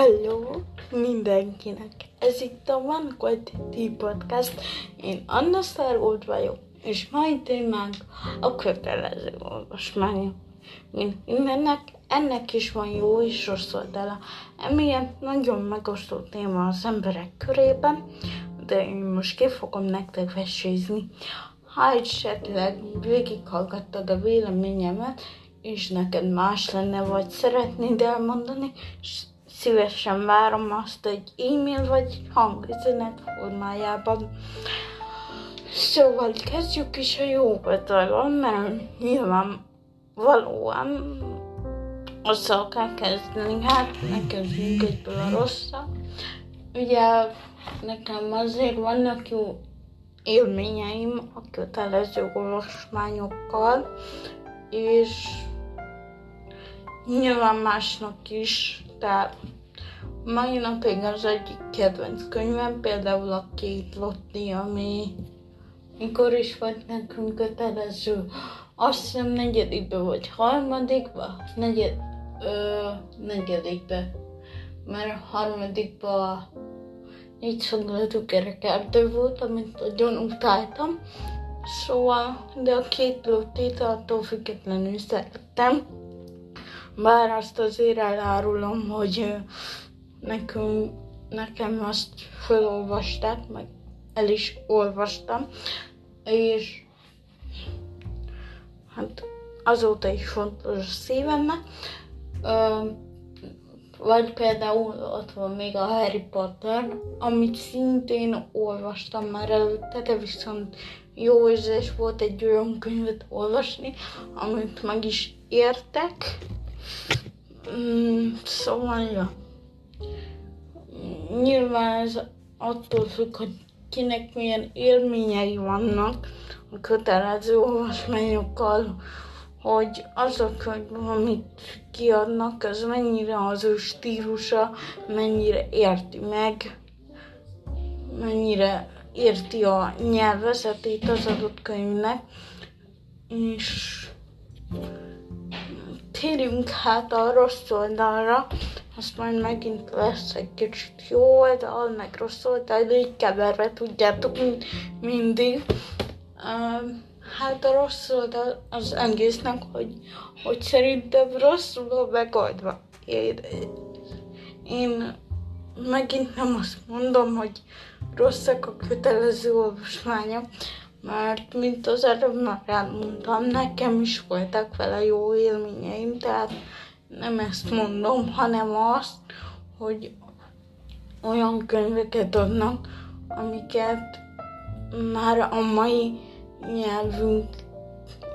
Hello mindenkinek! Ez itt a One Quality Podcast. Én Anna Szárgód vagyok, és mai témánk a kötelező olvasmánya. Mindennek ennek is van jó és rossz oldala. Emiatt nagyon megosztó téma az emberek körében, de én most ki fogom nektek vesézni. Ha esetleg végighallgattad a véleményemet, és neked más lenne, vagy szeretnéd elmondani, szívesen várom azt egy e-mail vagy hangüzenet formájában. Szóval kezdjük is a jó oldalon, mert nyilván valóan azzal kell kezdeni, hát ne kezdjünk egyből a rosszal. Ugye nekem azért vannak jó élményeim a kötelező olvasmányokkal, és nyilván másnak is, tehát mai napig az egyik kedvenc könyvem, például a két Lotti, ami mikor is volt nekünk kötelező, azt hiszem negyedikbe vagy harmadikba, negyed, ö, negyedikbe, mert harmadikba így szoklatú kerekerdő volt, amit nagyon utáltam. Szóval, de a két lottit attól függetlenül szerettem. Bár azt azért elárulom, hogy nekünk, nekem azt felolvasták, meg el is olvastam, és hát azóta is fontos a szívemnek. Vagy például ott van még a Harry Potter, amit szintén olvastam már előtte, de viszont jó érzés volt egy olyan könyvet olvasni, amit meg is értek. Mm, szóval, ja. Nyilván ez attól függ, hogy kinek milyen élményei vannak a kötelező olvasmányokkal, hogy az a könyv, amit kiadnak, az mennyire az ő stílusa, mennyire érti meg, mennyire érti a nyelvezetét az adott könyvnek, és térjünk hát a rossz oldalra, azt majd megint lesz egy kicsit jó oldal, meg rossz oldal, így keverve tudjátok mind, mindig. Um, Hát a rossz oldal az egésznek, hogy, hogy szerintem rosszul megoldva. Én, én megint nem azt mondom, hogy rosszak a kötelező olvasmányok, mert mint az előbb már elmondtam, nekem is voltak vele jó élményeim, tehát nem ezt mondom, hanem azt, hogy olyan könyveket adnak, amiket már a mai nyelvünk,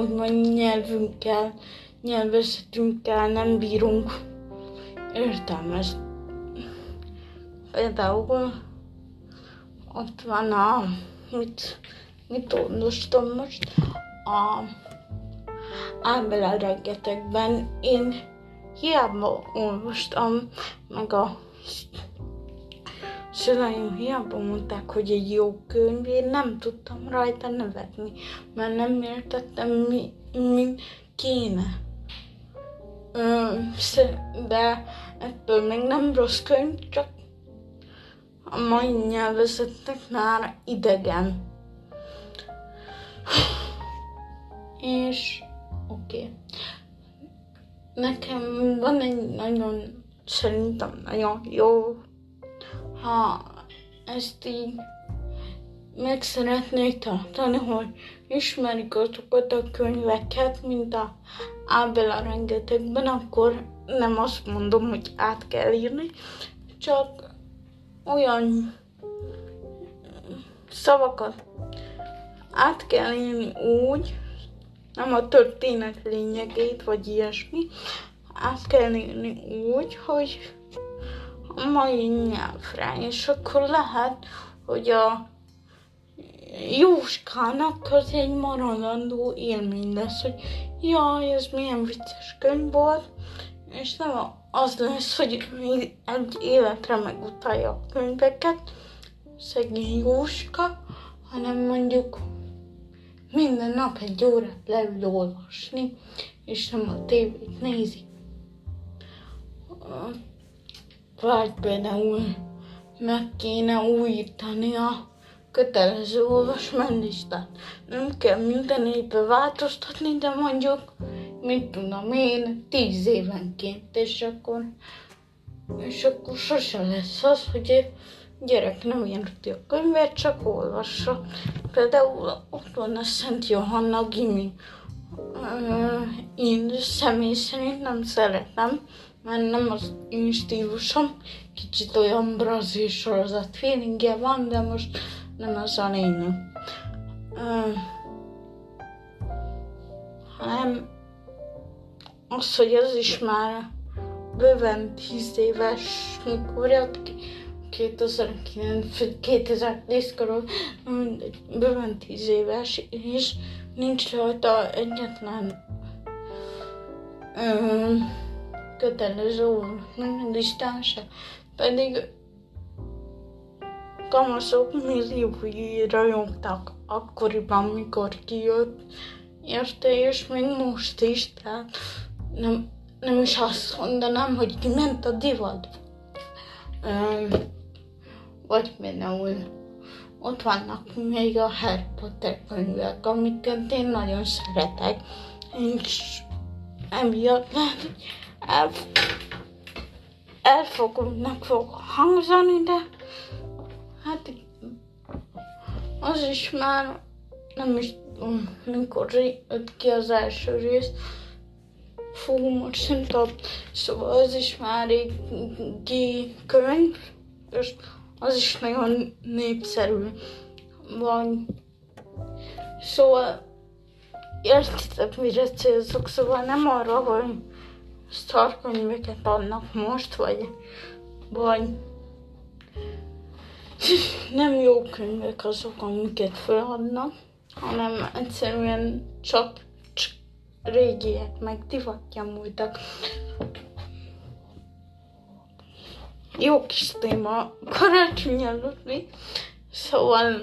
úgymond nyelvünkkel, nyelvezetünkkel nem bírunk értelmezni. Például ott van a, mit, mit olvastam most, a Ábel rengetegben én hiába olvastam, meg a szüleim hiába mondták, hogy egy jó könyv, én nem tudtam rajta nevetni, mert nem értettem, mi, mi kéne. De ettől még nem rossz könyv, csak a mai nyelvezetnek már idegen. És oké. Okay. Nekem van egy nagyon, szerintem nagyon jó ha ezt így meg szeretnék tartani, hogy ismerik azokat a könyveket, mint a Ábel rengetegben, akkor nem azt mondom, hogy át kell írni, csak olyan szavakat át kell írni úgy, nem a történet lényegét, vagy ilyesmi, át kell írni úgy, hogy mai nyelvre, és akkor lehet, hogy a Jóskának az egy maradandó élmény lesz, hogy jaj, ez milyen vicces könyv volt, és nem az lesz, hogy egy életre megutálja a könyveket, szegény Jóska, hanem mondjuk minden nap egy órát leül olvasni, és nem a tévét nézi vagy például meg kéne újítani a kötelező olvasmánylistát. Nem kell minden évben változtatni, de mondjuk, mit tudom én, tíz évenként, és akkor, és akkor sose lesz az, hogy gyerek nem érti a könyvet, csak olvassa. Például ott van a Szent Johanna Gimi. Én személy szerint nem szeretem, mert nem az én stílusom, kicsit olyan brazil sorozat feelingje van, de most nem az a lényeg. Hanem az, hogy az is már bőven 10 éves, mikor jött ki, 2009, 2010 körül, bőven 10 éves, és nincs rajta egyetlen um, kötelező listán se. Pedig kamaszok milliói rajongtak akkoriban, mikor kijött, érte, és még most is, tehát nem, nem is azt mondanám, hogy kiment a divat. Um, vagy például ott vannak még a Harry Potter könyvek, amiket én nagyon szeretek, és emiatt lehet, hogy el, elfogulnak fog hangzani, de Hát az is már nem is tudom, mikor jött ki az első rész. Fú, most szerintem, szóval az is már egy könyv, és az is nagyon népszerű van. Szóval értitek, mire célzok, szóval nem arra, hogy szarkönyveket adnak most, vagy, vagy nem jó könyvek azok, amiket feladnak, hanem egyszerűen csak, csak régiek, meg divatja múltak. Jó kis téma, karácsony előtt mi. Szóval,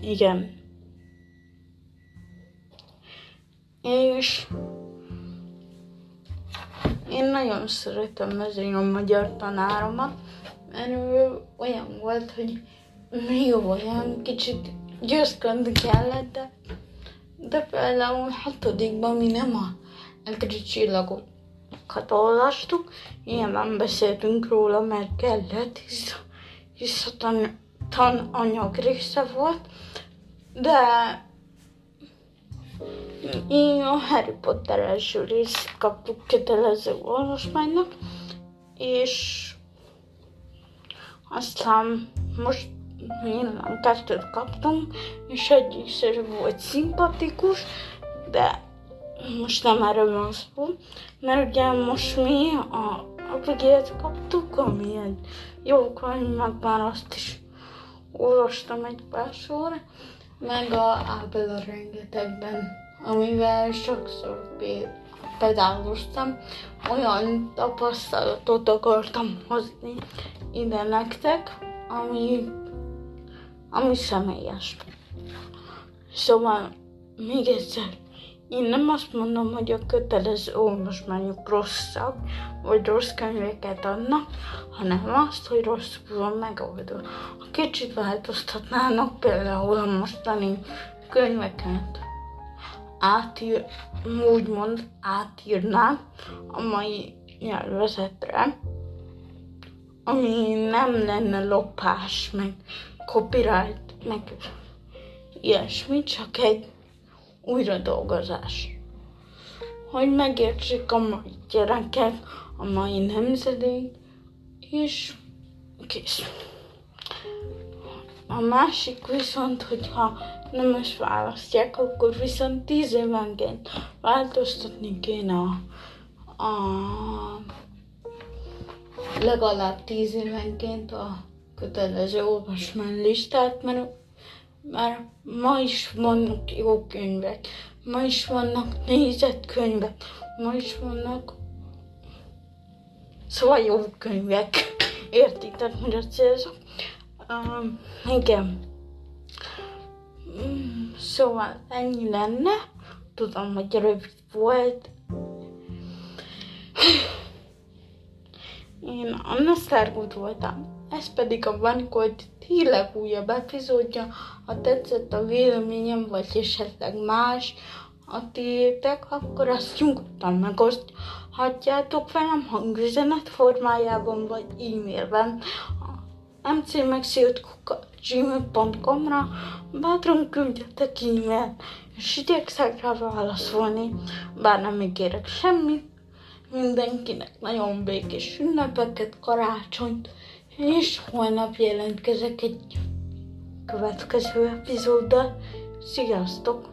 igen. És én nagyon szeretem ezért a magyar tanáromat, mert ő olyan volt, hogy jó olyan kicsit győzködni kellett, de, de például hatodikban mi nem a egri csillagokat olvastuk, nyilván beszéltünk róla, mert kellett, hisz, hisz a tan, tananyag része volt, de én a Harry Potter első részt kaptuk kötelező olvasmánynak, és aztán most nyilván kettőt kaptunk, és egyik volt szimpatikus, de most nem erről van szó, mert ugye most mi a apigét kaptuk, ami egy jó könyv, meg már azt is olvastam egy pár sor, meg a Ábel a rengetegben, amivel sokszor pedáloztam, olyan tapasztalatot akartam hozni ide nektek, ami, ami személyes. Szóval még egyszer, én nem azt mondom, hogy a kötelező olvasmányok rosszak, vagy rossz könyveket adnak, hanem azt, hogy rosszul van megoldva. A kicsit változtatnának például a mostani könyveket, átír, úgymond átírnám a mai nyelvezetre, ami nem lenne lopás, meg copyright, meg ilyesmi, csak egy újradolgozás. Hogy megértsék a mai gyerekek, a mai nemzedék, és kész. A másik viszont, hogyha nem is választják, akkor viszont tíz évenként változtatni kéne a, a legalább tíz évenként a kötelező olvasmánylistát, mert, mert ma is vannak jó könyvek, ma is vannak nézett könyvek, ma is vannak szóval jó könyvek. Értitek, hogy a célzok? Um, igen. Mm, szóval ennyi lenne. Tudom, hogy rövid volt. Én Anna Sztárgút voltam, ez pedig a Van Colt tényleg újabb epizódja. Ha tetszett a véleményem, vagy esetleg más a tiétek, akkor azt nyugodtan megoszthatjátok velem hangüzenet formájában, vagy e-mailben mcmexiltkuka.gmail.com-ra bátran küldjetek e-mailt, és igyekszek rá válaszolni, bár nem ígérek semmit. Mindenkinek nagyon békés ünnepeket, karácsonyt, és holnap jelentkezek egy következő epizóddal. Sziasztok!